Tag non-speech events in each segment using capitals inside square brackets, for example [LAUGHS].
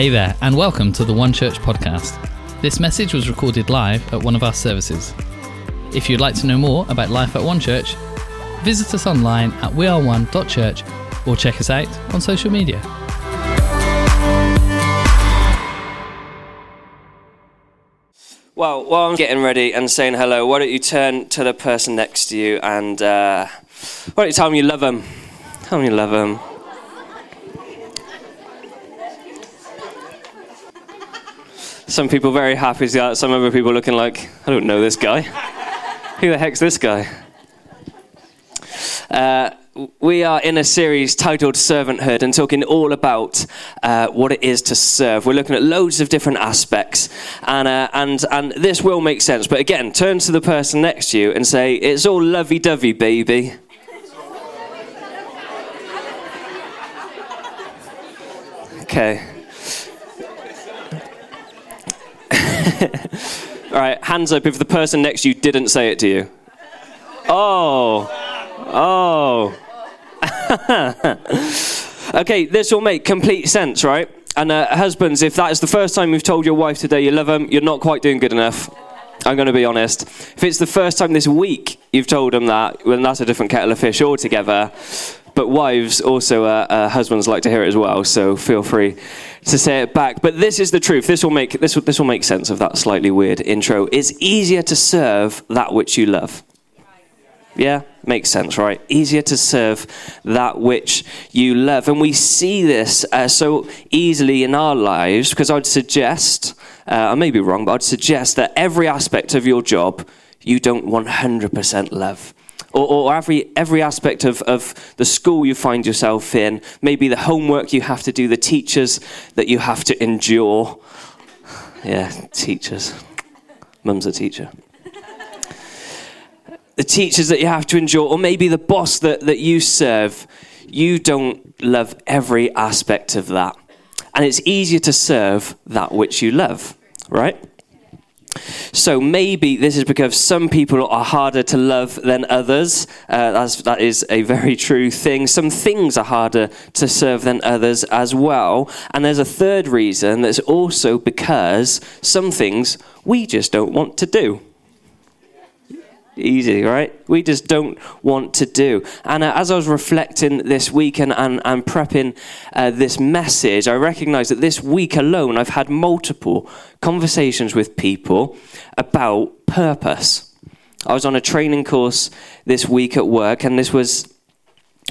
Hey there, and welcome to the One Church podcast. This message was recorded live at one of our services. If you'd like to know more about life at One Church, visit us online at weareone.church or check us out on social media. Well, while I'm getting ready and saying hello, why don't you turn to the person next to you and uh, why don't you tell them you love them? Tell them you love them. Some people very happy to that. Some other people looking like, I don't know this guy. [LAUGHS] Who the heck's this guy? Uh, we are in a series titled Servanthood and talking all about uh, what it is to serve. We're looking at loads of different aspects, and, uh, and, and this will make sense. But again, turn to the person next to you and say, It's all lovey dovey, baby. [LAUGHS] Okay. All right, hands up if the person next to you didn't say it to you. Oh. Oh. [LAUGHS] okay, this will make complete sense, right? And uh, husbands, if that is the first time you've told your wife today you love them, you're not quite doing good enough. I'm going to be honest. If it's the first time this week you've told them that, well, that's a different kettle of fish altogether. But wives also, uh, uh, husbands like to hear it as well, so feel free to say it back. But this is the truth. This will make this will, this will make sense of that slightly weird intro. It's easier to serve that which you love. Yeah, makes sense, right? Easier to serve that which you love. And we see this uh, so easily in our lives because I'd suggest, uh, I may be wrong, but I'd suggest that every aspect of your job you don't 100% love. Or, or, every, every aspect of, of the school you find yourself in, maybe the homework you have to do, the teachers that you have to endure. Yeah, teachers. Mum's a teacher the teachers that you have to endure, or maybe the boss that, that you serve, you don't love every aspect of that. And it's easier to serve that which you love, right? So maybe this is because some people are harder to love than others. Uh, that's, that is a very true thing. Some things are harder to serve than others as well. And there's a third reason that's also because some things we just don't want to do easy, right? We just don't want to do. And uh, as I was reflecting this week and, and, and prepping uh, this message, I recognized that this week alone, I've had multiple conversations with people about purpose. I was on a training course this week at work, and this was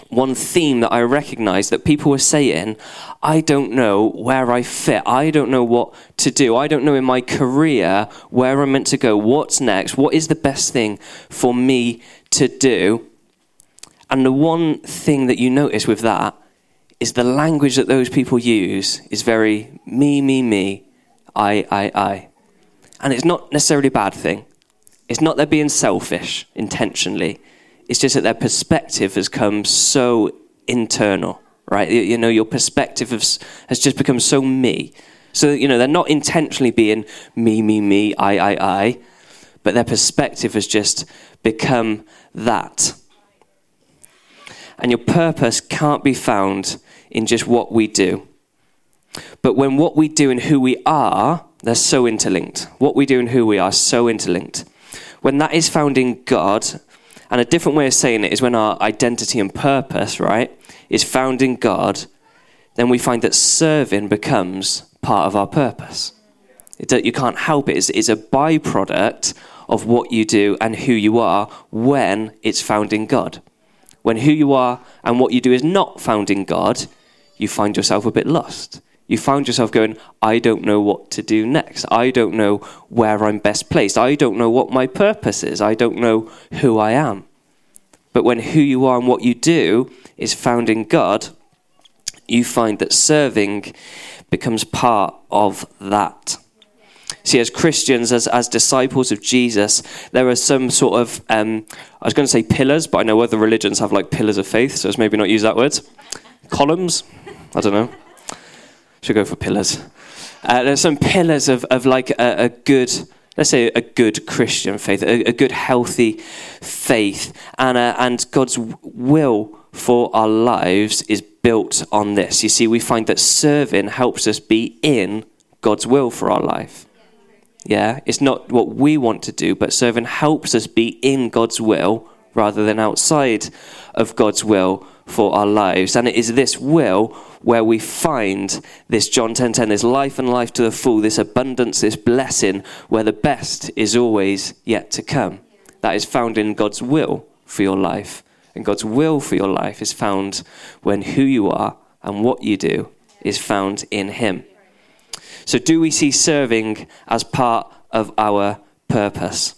one theme that I recognized that people were saying, I don't know where I fit. I don't know what to do. I don't know in my career where I'm meant to go. What's next? What is the best thing for me to do? And the one thing that you notice with that is the language that those people use is very me, me, me, I, I, I. And it's not necessarily a bad thing. It's not they're being selfish intentionally. It's just that their perspective has come so internal right? You, know, your perspective has, has just become so me. So, you know, they're not intentionally being me, me, me, I, I, I, but their perspective has just become that. And your purpose can't be found in just what we do. But when what we do and who we are, they're so interlinked. What we do and who we are, so interlinked. When that is found in God, and a different way of saying it is when our identity and purpose, right, is found in God, then we find that serving becomes part of our purpose. It, you can't help it. It's, it's a byproduct of what you do and who you are when it's found in God. When who you are and what you do is not found in God, you find yourself a bit lost. You find yourself going, I don't know what to do next. I don't know where I'm best placed. I don't know what my purpose is. I don't know who I am. But when who you are and what you do is found in God, you find that serving becomes part of that. See, as Christians, as, as disciples of Jesus, there are some sort of, um, I was going to say pillars, but I know other religions have like pillars of faith, so let's maybe not use that word. Columns? I don't know. Should go for pillars. Uh, there's some pillars of, of like a, a good let's say, a good Christian faith, a, a good, healthy faith. And, uh, and God's will for our lives is built on this. You see, we find that serving helps us be in God's will for our life. Yeah, it's not what we want to do, but serving helps us be in God's will rather than outside of God's will for our lives. And it is this will where we find this John 10:10, 10, 10, this life and life to the full, this abundance, this blessing, where the best is always yet to come. That is found in God's will for your life. And God's will for your life is found when who you are and what you do is found in Him. So, do we see serving as part of our purpose?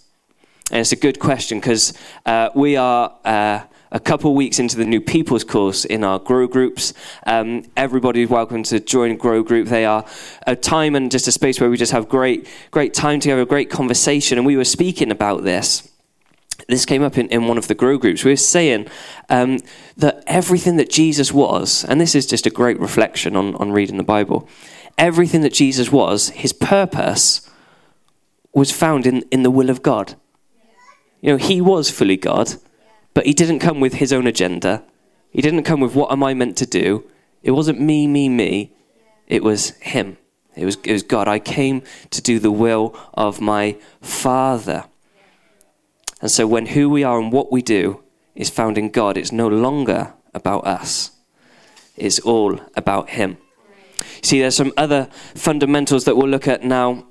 And it's a good question because uh, we are uh, a couple weeks into the new people's course in our grow groups. Um, everybody's welcome to join grow group. They are a time and just a space where we just have great, great time together, a great conversation. And we were speaking about this. This came up in, in one of the grow groups. We were saying um, that everything that Jesus was, and this is just a great reflection on, on reading the Bible, everything that Jesus was, his purpose was found in, in the will of God. You know, he was fully God, but he didn't come with his own agenda. He didn't come with what am I meant to do. It wasn't me, me, me. It was him. It was, it was God. I came to do the will of my Father. And so when who we are and what we do is found in God, it's no longer about us. It's all about him. See, there's some other fundamentals that we'll look at now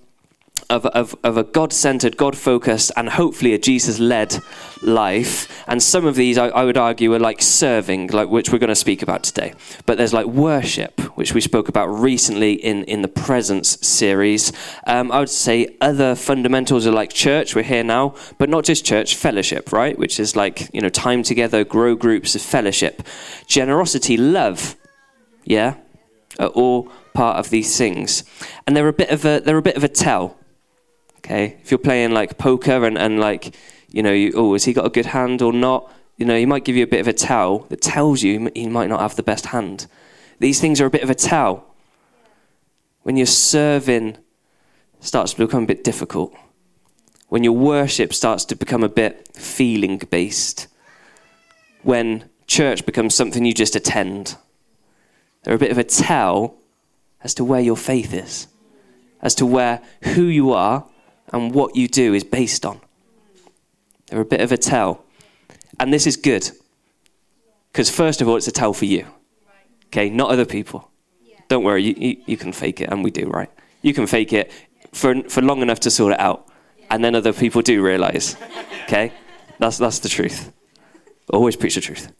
of, of, of a God centered, God focused, and hopefully a Jesus led life. And some of these, I, I, would argue, are like serving, like which we're going to speak about today. But there's like worship, which we spoke about recently in, in the Presence series. Um, I would say other fundamentals are like church, we're here now, but not just church, fellowship, right? Which is like, you know, time together, grow groups of fellowship. Generosity, love, yeah, are all part of these things. And they're a bit of a, they're a bit of a tell Okay, if you're playing like poker and, and like, you know, you, oh, has he got a good hand or not? You know, he might give you a bit of a tell that tells you he might not have the best hand. These things are a bit of a tell. When your serving starts to become a bit difficult, when your worship starts to become a bit feeling based, when church becomes something you just attend, they're a bit of a tell as to where your faith is, as to where who you are and what you do is based on. They're a bit of a tell. And this is good. Because, first of all, it's a tell for you. Okay, not other people. Don't worry, you, you, you, can fake it, and we do, right? You can fake it for, for long enough to sort it out. And then other people do realize. [LAUGHS] Okay? That's, that's the truth. Always preach the truth.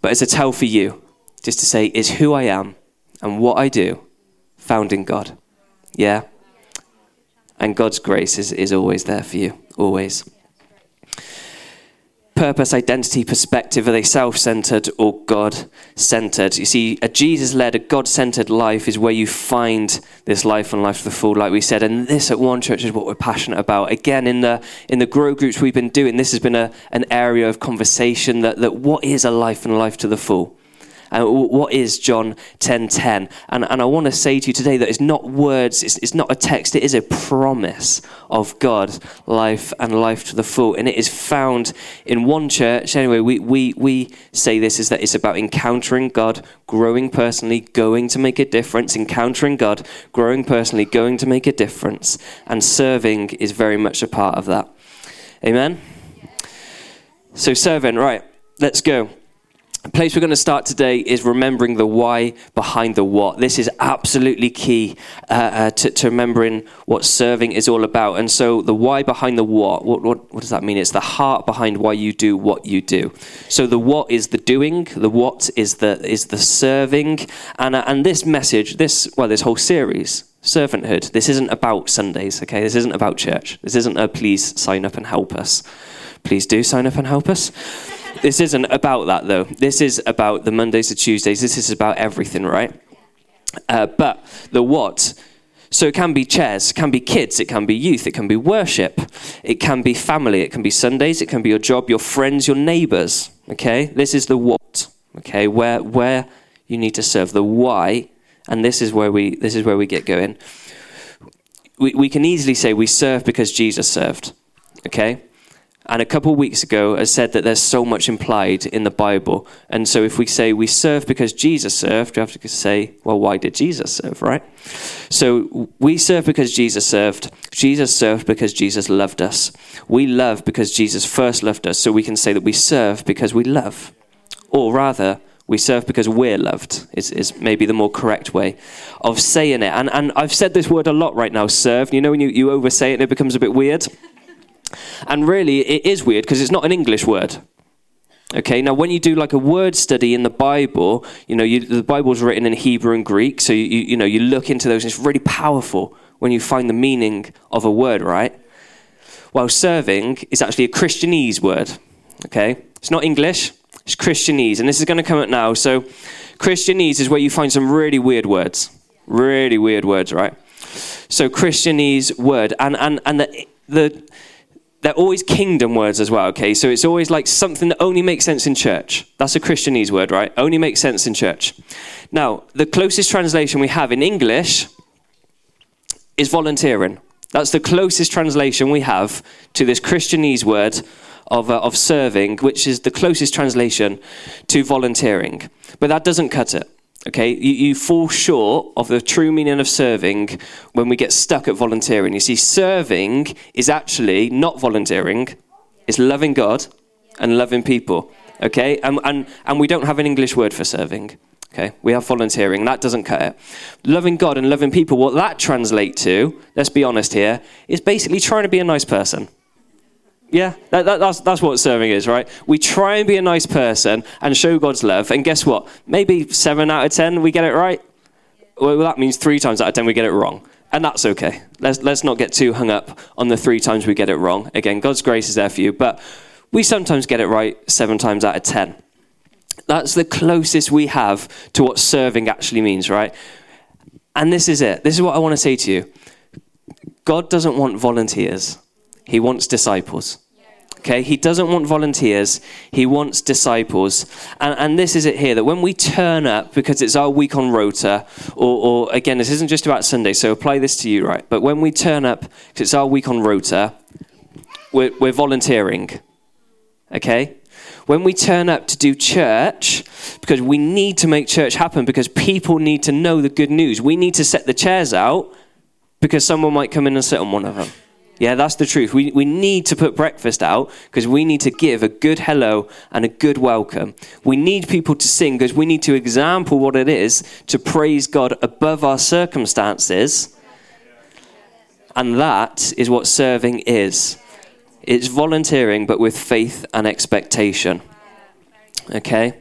But it's a tell for you, just to say, is who I am and what I do found in God. Yeah? And God's grace is, is always there for you, always. Purpose, identity, perspective, are they self centered or God centered? You see, a Jesus led, a God centered life is where you find this life and life to the full, like we said. And this at One Church is what we're passionate about. Again, in the, in the grow groups we've been doing, this has been a, an area of conversation that, that what is a life and life to the full? Uh, what is John 10:10? 10? And, and I want to say to you today that it's not words, it's, it's not a text, it is a promise of God, life and life to the full. And it is found in one church. Anyway, we, we, we say this is that it's about encountering God, growing personally, going to make a difference, encountering God, growing personally, going to make a difference. And serving is very much a part of that. Amen? So, serving, right, let's go. Place we're going to start today is remembering the why behind the what. This is absolutely key uh, uh, to, to, remembering what serving is all about. And so, the why behind the what, what, what, what does that mean? It's the heart behind why you do what you do. So, the what is the doing, the what is the, is the serving. And, uh, and this message, this, well, this whole series, servanthood, this isn't about Sundays, okay? This isn't about church. This isn't a please sign up and help us. Please do sign up and help us. This isn't about that, though. This is about the Mondays to Tuesdays. This is about everything, right? Uh, but the what. So it can be chairs, it can be kids, it can be youth, it can be worship, it can be family, it can be Sundays, it can be your job, your friends, your neighbors. Okay? This is the what. Okay, where where you need to serve. The why, and this is where we this is where we get going. We we can easily say we serve because Jesus served. Okay? And a couple of weeks ago I said that there's so much implied in the Bible. And so if we say we serve because Jesus served, we have to say, well, why did Jesus serve, right? So we serve because Jesus served. Jesus served because Jesus loved us. We love because Jesus first loved us. So we can say that we serve because we love. Or rather, we serve because we're loved, is, is maybe the more correct way of saying it. And, and I've said this word a lot right now, serve. You know, when you, you oversay it and it becomes a bit weird? And really, it is weird because it's not an English word. Okay, now when you do like a word study in the Bible, you know, you, the Bible's written in Hebrew and Greek, so you, you know, you look into those, and it's really powerful when you find the meaning of a word, right? While serving is actually a Christianese word. Okay, it's not English, it's Christianese, and this is going to come up now. So, Christianese is where you find some really weird words, really weird words, right? So, Christianese word, and and and the the they're always kingdom words as well, okay? So it's always like something that only makes sense in church. That's a Christianese word, right? Only makes sense in church. Now, the closest translation we have in English is volunteering. That's the closest translation we have to this Christianese word of, uh, of serving, which is the closest translation to volunteering. But that doesn't cut it. Okay, you, you, fall short of the true meaning of serving when we get stuck at volunteering. You see, serving is actually not volunteering, it's loving God and loving people. Okay, and, and, and we don't have an English word for serving. Okay, we have volunteering. That doesn't cut it. Loving God and loving people, what that translates to, let's be honest here, is basically trying to be a nice person. Yeah, that, that, that's, that's what serving is, right? We try and be a nice person and show God's love, and guess what? Maybe seven out of ten we get it right. Well, that means three times out of ten we get it wrong. And that's okay. Let's, let's not get too hung up on the three times we get it wrong. Again, God's grace is there for you, but we sometimes get it right seven times out of ten. That's the closest we have to what serving actually means, right? And this is it. This is what I want to say to you God doesn't want volunteers, He wants disciples. Okay, he doesn't want volunteers, he wants disciples. And, and this is it here that when we turn up, because it's our week on rota, or, or again, this isn't just about Sunday, so apply this to you, right? But when we turn up, because it's our week on rota, we're, we're volunteering. Okay? When we turn up to do church, because we need to make church happen, because people need to know the good news, we need to set the chairs out because someone might come in and sit on one of them. Yeah, that's the truth. We, we need to put breakfast out because we need to give a good hello and a good welcome. We need people to sing because we need to example what it is to praise God above our circumstances. And that is what serving is it's volunteering, but with faith and expectation. Okay?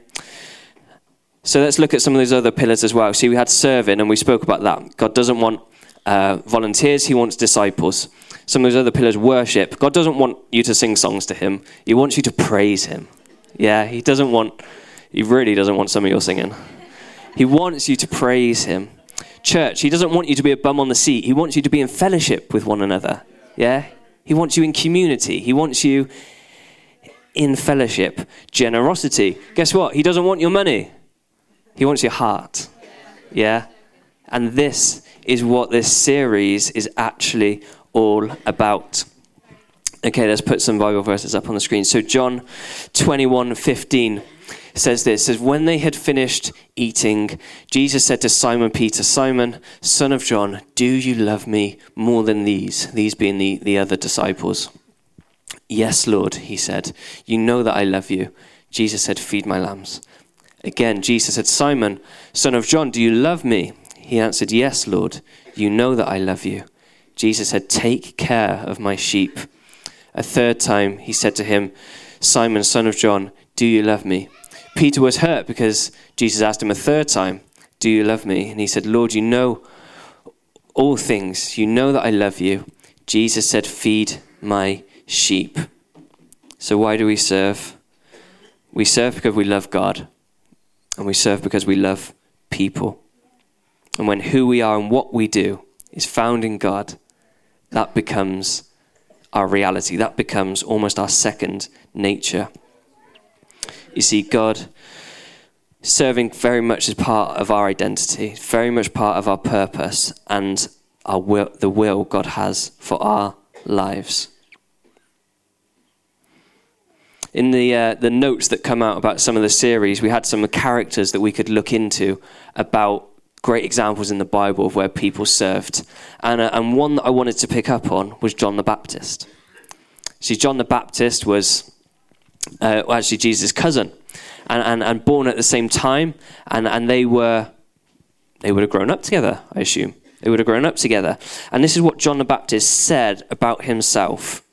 So let's look at some of those other pillars as well. See, we had serving, and we spoke about that. God doesn't want uh, volunteers, He wants disciples some of those other pillars, worship. God doesn't want you to sing songs to Him, He wants you to praise Him. Yeah, He doesn't want, He really doesn't want some of your singing. He wants you to praise Him. Church, He doesn't want you to be a bum on the seat, He wants you to be in fellowship with one another. Yeah? He wants you in community, He wants you in fellowship. Generosity. Guess what? He doesn't want your money, He wants your heart. Yeah? And this is what this series is actually all about. Okay, let's put some Bible verses up on the screen. So John 21 15 says this says when they had finished eating jesus said to simon peter simon son of john do you love me more than these these being the, the other disciples yes lord he said you know that i love you. Jesus said feed my lambs. Again jesus said simon son of john do you love me? He answered yes lord you know that i love you Jesus said, Take care of my sheep. A third time he said to him, Simon, son of John, do you love me? Peter was hurt because Jesus asked him a third time, Do you love me? And he said, Lord, you know all things. You know that I love you. Jesus said, Feed my sheep. So why do we serve? We serve because we love God, and we serve because we love people. And when who we are and what we do is found in God, that becomes our reality. That becomes almost our second nature. You see, God serving very much as part of our identity, very much part of our purpose and our will, the will God has for our lives. in the uh, the notes that come out about some of the series, we had some characters that we could look into about great examples in the Bible of where people served, and uh, and one that I wanted to pick up on was John the Baptist. See, John the Baptist was uh, actually Jesus' cousin, and, and and born at the same time, and and they were they would have grown up together, I assume. They would have grown up together. And this is what John the Baptist said about himself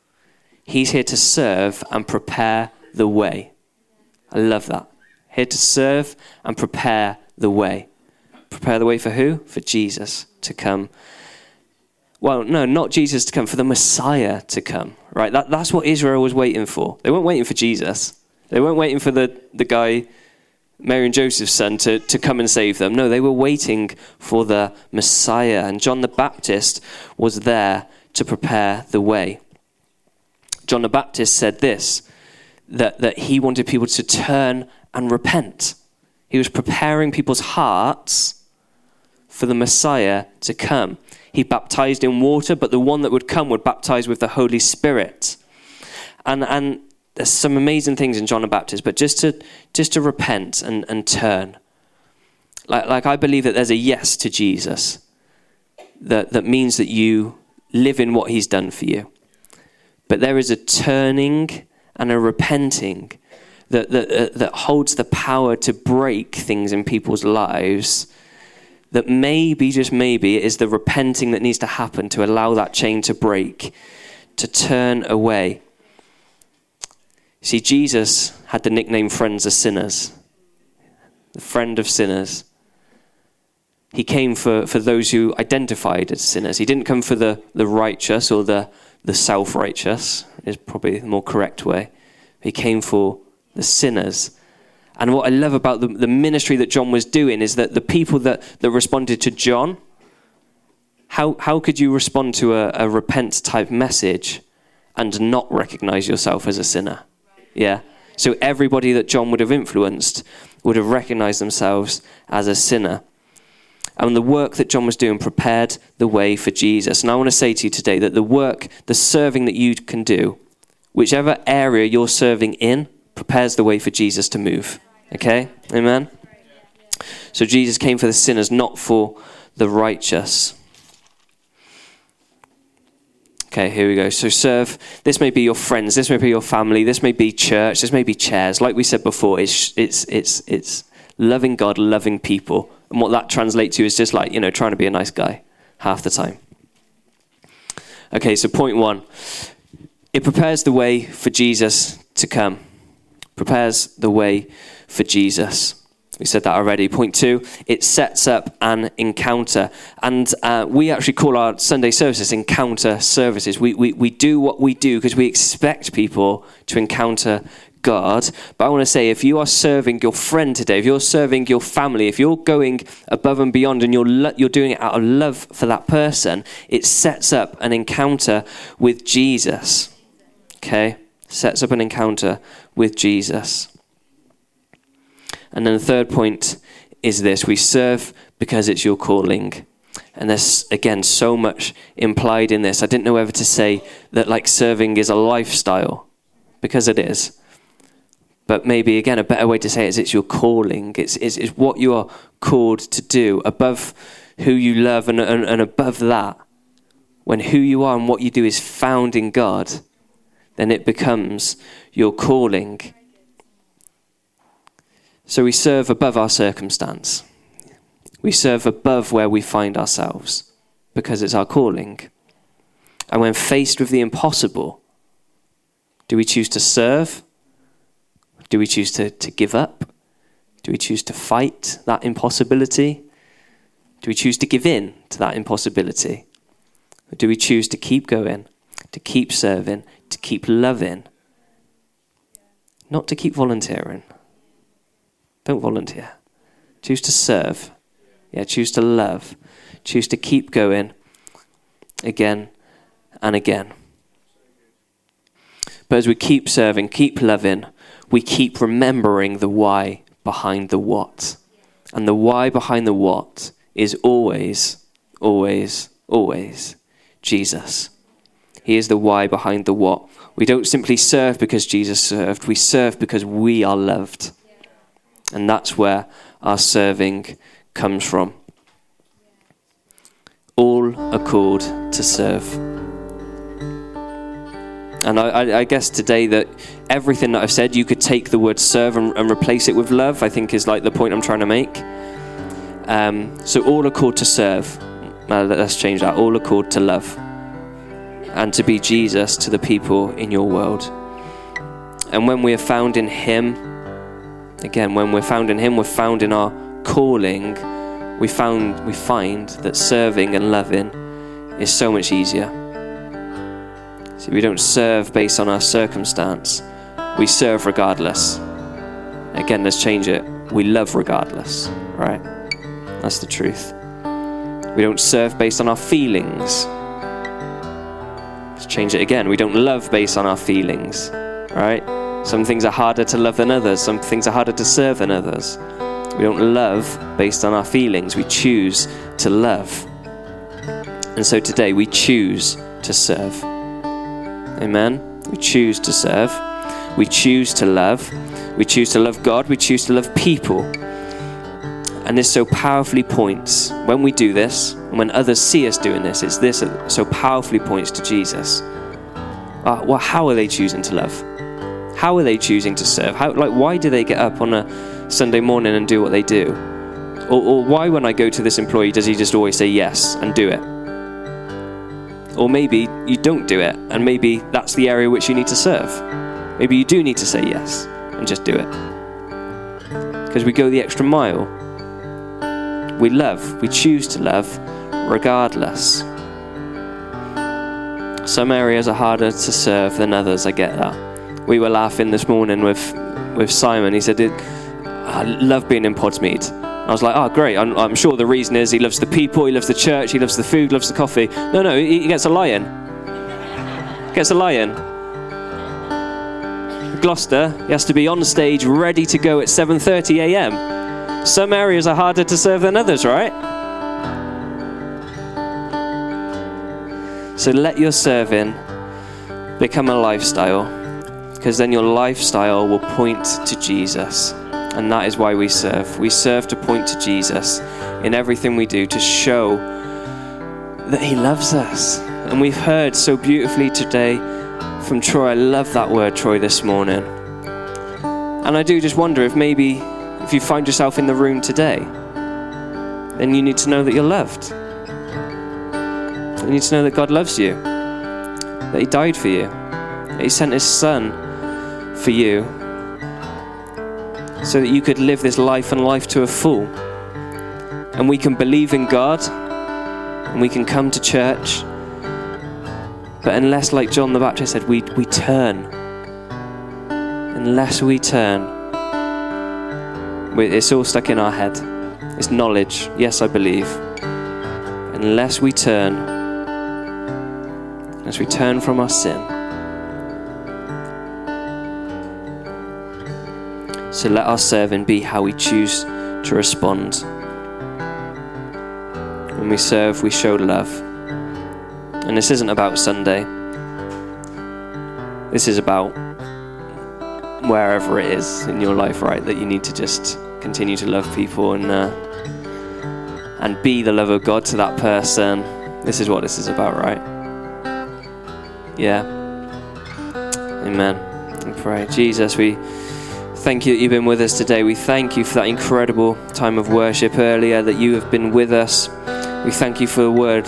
He's here to serve and prepare the way. I love that. Here to serve and prepare the way. Prepare the way for who? For Jesus to come. Well, no, not Jesus to come, for the Messiah to come, right? That, that's what Israel was waiting for. They weren't waiting for Jesus. They weren't waiting for the, the guy, Mary and Joseph's son, to, to come and save them. No, they were waiting for the Messiah. And John the Baptist was there to prepare the way. John the Baptist said this that, that he wanted people to turn and repent. He was preparing people's hearts for the Messiah to come. He baptized in water, but the one that would come would baptize with the Holy Spirit. And, and there's some amazing things in John the Baptist, but just to, just to repent and, and turn. Like, like I believe that there's a yes to Jesus that, that means that you live in what he's done for you. But there is a turning and a repenting that, that, uh, that holds the power to break things in people's lives. That maybe, just maybe, it is the repenting that needs to happen to allow that chain to break, to turn away. See, Jesus had the nickname friends of sinners, the friend of sinners. He came for, for those who identified as sinners. He didn't come for the, the righteous or the, the self righteous, is probably the more correct way. He came for the sinners. And what I love about the, the ministry that John was doing is that the people that, that responded to John, how, how could you respond to a, a repent type message and not recognize yourself as a sinner? Yeah. So everybody that John would have influenced would have recognized themselves as a sinner and the work that John was doing prepared the way for Jesus. And I want to say to you today that the work, the serving that you can do, whichever area you're serving in, prepares the way for Jesus to move. Okay? Amen? So Jesus came for the sinners, not for the righteous. Okay, here we go. So serve. This may be your friends. This may be your family. This may be church. This may be chairs. Like we said before, it's it's it's it's loving God, loving people. And what that translates to is just like, you know, trying to be a nice guy half the time. Okay, so point one it prepares the way for Jesus to come. Prepares the way for Jesus. We said that already. Point two, it sets up an encounter. And uh, we actually call our Sunday services encounter services. We, we, we do what we do because we expect people to encounter God. But I want to say, if you are serving your friend today, if you're serving your family, if you're going above and beyond and you're, lo- you're doing it out of love for that person, it sets up an encounter with Jesus. Okay? Sets up an encounter with Jesus. And then the third point is this we serve because it's your calling. And there's, again, so much implied in this. I didn't know whether to say that, like, serving is a lifestyle, because it is but maybe again a better way to say it is it's your calling it's, it's, it's what you are called to do above who you love and, and, and above that when who you are and what you do is found in god then it becomes your calling so we serve above our circumstance we serve above where we find ourselves because it's our calling and when faced with the impossible do we choose to serve do we choose to, to give up? Do we choose to fight that impossibility? Do we choose to give in to that impossibility? Or do we choose to keep going, to keep serving, to keep loving? Not to keep volunteering. Don't volunteer. Choose to serve. Yeah, choose to love. Choose to keep going again and again. But as we keep serving, keep loving, we keep remembering the why behind the what. And the why behind the what is always, always, always Jesus. He is the why behind the what. We don't simply serve because Jesus served, we serve because we are loved. And that's where our serving comes from. All are called to serve. And I, I, guess today that everything that I've said, you could take the word serve and, and replace it with love, I think is like the point I'm trying to make. Um, so all are called to serve. Uh, let's change that. All are called to love and to be Jesus to the people in your world. And when we are found in Him, again, when we're found in Him, we're found in our calling. We found we find that serving and loving is so much easier. See, we don't serve based on our circumstance, we serve regardless. Again, let's change it. We love regardless, right? That's the truth. We don't serve based on our feelings. Change it again. We don't love based on our feelings, right? Some things are harder to love than others, some things are harder to serve than others. We don't love based on our feelings, we choose to love. And so today we choose to serve. Amen. We choose to serve. We choose to love. We choose to love God. We choose to love people. And this so powerfully points, when we do this, and when others see us doing this, it's this that so powerfully points to Jesus. Uh, well, how are they choosing to love? How are they choosing to serve? How, like, why do they get up on a Sunday morning and do what they do? Or, or why, when I go to this employee, does he just always say yes and do it? Or maybe you don't do it, and maybe that's the area which you need to serve. Maybe you do need to say yes and just do it. Because we go the extra mile. We love, we choose to love regardless. Some areas are harder to serve than others, I get that. We were laughing this morning with, with Simon. He said, I love being in Podsmead. I was like, oh, great. I'm, I'm, sure the reason is he loves the people, he loves the church, he loves the food, loves the coffee. No, no, he, he gets a lion. Gets a lion. Gloucester, he has to be on stage, ready to go at 7:30 a.m. Some areas are harder to serve than others, right? So let your serving become a lifestyle, because then your lifestyle will point to Jesus. And that is why we serve. We serve to point to Jesus in everything we do, to show that He loves us. And we've heard so beautifully today from Troy. I love that word, Troy, this morning. And I do just wonder if maybe if you find yourself in the room today, then you need to know that you're loved. You need to know that God loves you, that He died for you, that He sent His Son for you so that you could live this life and life to a full. And we can believe in God and we can come to church. But unless, like John the Baptist said, we, we turn, unless we turn, it's all stuck in our head. It's knowledge. Yes, I believe. Unless we turn, unless we turn from our sin, So let our serving be how we choose to respond. When we serve, we show love. And this isn't about Sunday, this is about wherever it is in your life, right? That you need to just continue to love people and uh, and be the love of God to that person. This is what this is about, right? Yeah. Amen. We pray, Jesus. We Thank you that you've been with us today. We thank you for that incredible time of worship earlier, that you have been with us. We thank you for the word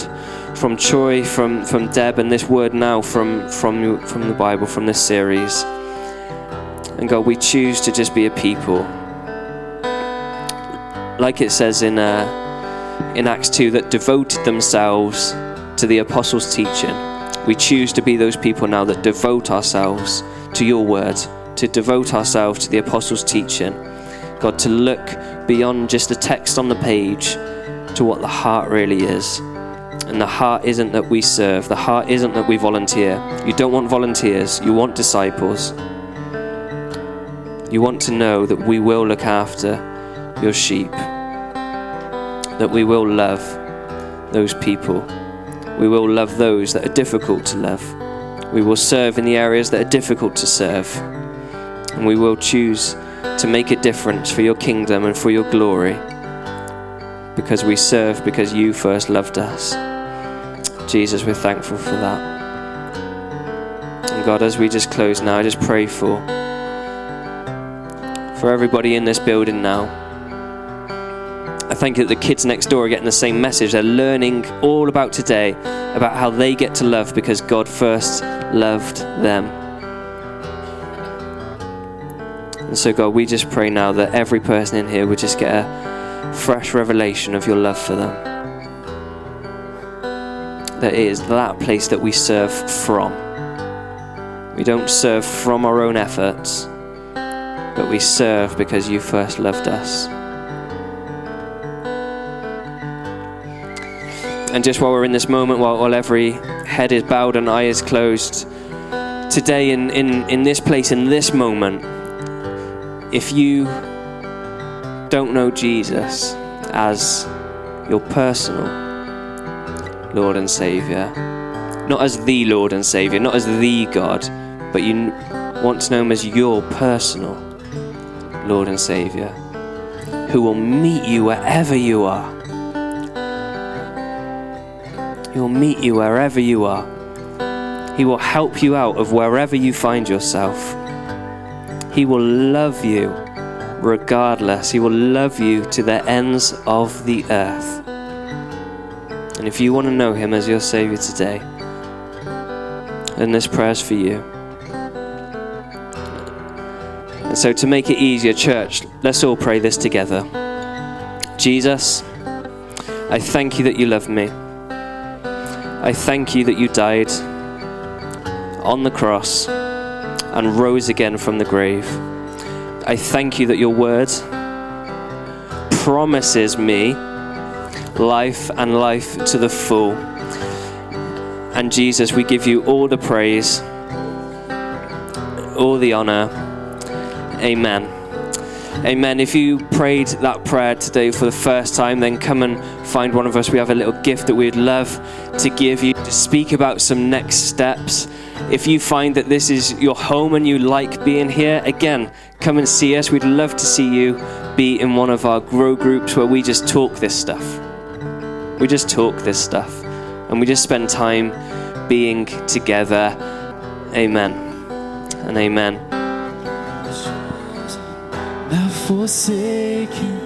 from Troy, from, from Deb, and this word now from, from, from the Bible, from this series. And God, we choose to just be a people. Like it says in, uh, in Acts 2, that devoted themselves to the apostles' teaching. We choose to be those people now that devote ourselves to your word to devote ourselves to the apostles' teaching. God, to look beyond just the text on the page to what the heart really is. And the heart isn't that we serve, the heart isn't that we volunteer. You don't want volunteers, you want disciples. You want to know that we will look after your sheep, that we will love those people. We will love those that are difficult to love. We will serve in the areas that are difficult to serve. And we will choose to make a difference for your kingdom and for your glory because we serve because you first loved us. Jesus, we're thankful for that. And God, as we just close now, I just pray for for everybody in this building now. I thank you that the kids next door are getting the same message. They're learning all about today, about how they get to love because God first loved them. And so, God, we just pray now that every person in here would just get a fresh revelation of your love for them. That it is that place that we serve from. We don't serve from our own efforts but we serve because you first loved us. And just while we're in this moment, while, while every head is bowed and eye is closed, today in, in, in this place, in this moment, if you don't know Jesus as your personal Lord and Savior, not as the Lord and Savior, not as the God, but you want to know Him as your personal Lord and Savior, who will meet you wherever you are. He will meet you wherever you are. He will help you out of wherever you find yourself. He will love you regardless. He will love you to the ends of the earth. And if you want to know Him as your Savior today, then this prayer is for you. And so, to make it easier, church, let's all pray this together. Jesus, I thank you that you love me. I thank you that you died on the cross and rose again from the grave. I thank you that your word promises me life and life to the full. And Jesus, we give you all the praise, all the honor Amen. Amen. If you prayed that prayer today for the first time, then come and find one of us. We have a little gift that we'd love to give you to speak about some next steps. If you find that this is your home and you like being here, again, come and see us. We'd love to see you be in one of our grow groups where we just talk this stuff. We just talk this stuff and we just spend time being together. Amen and amen forsaken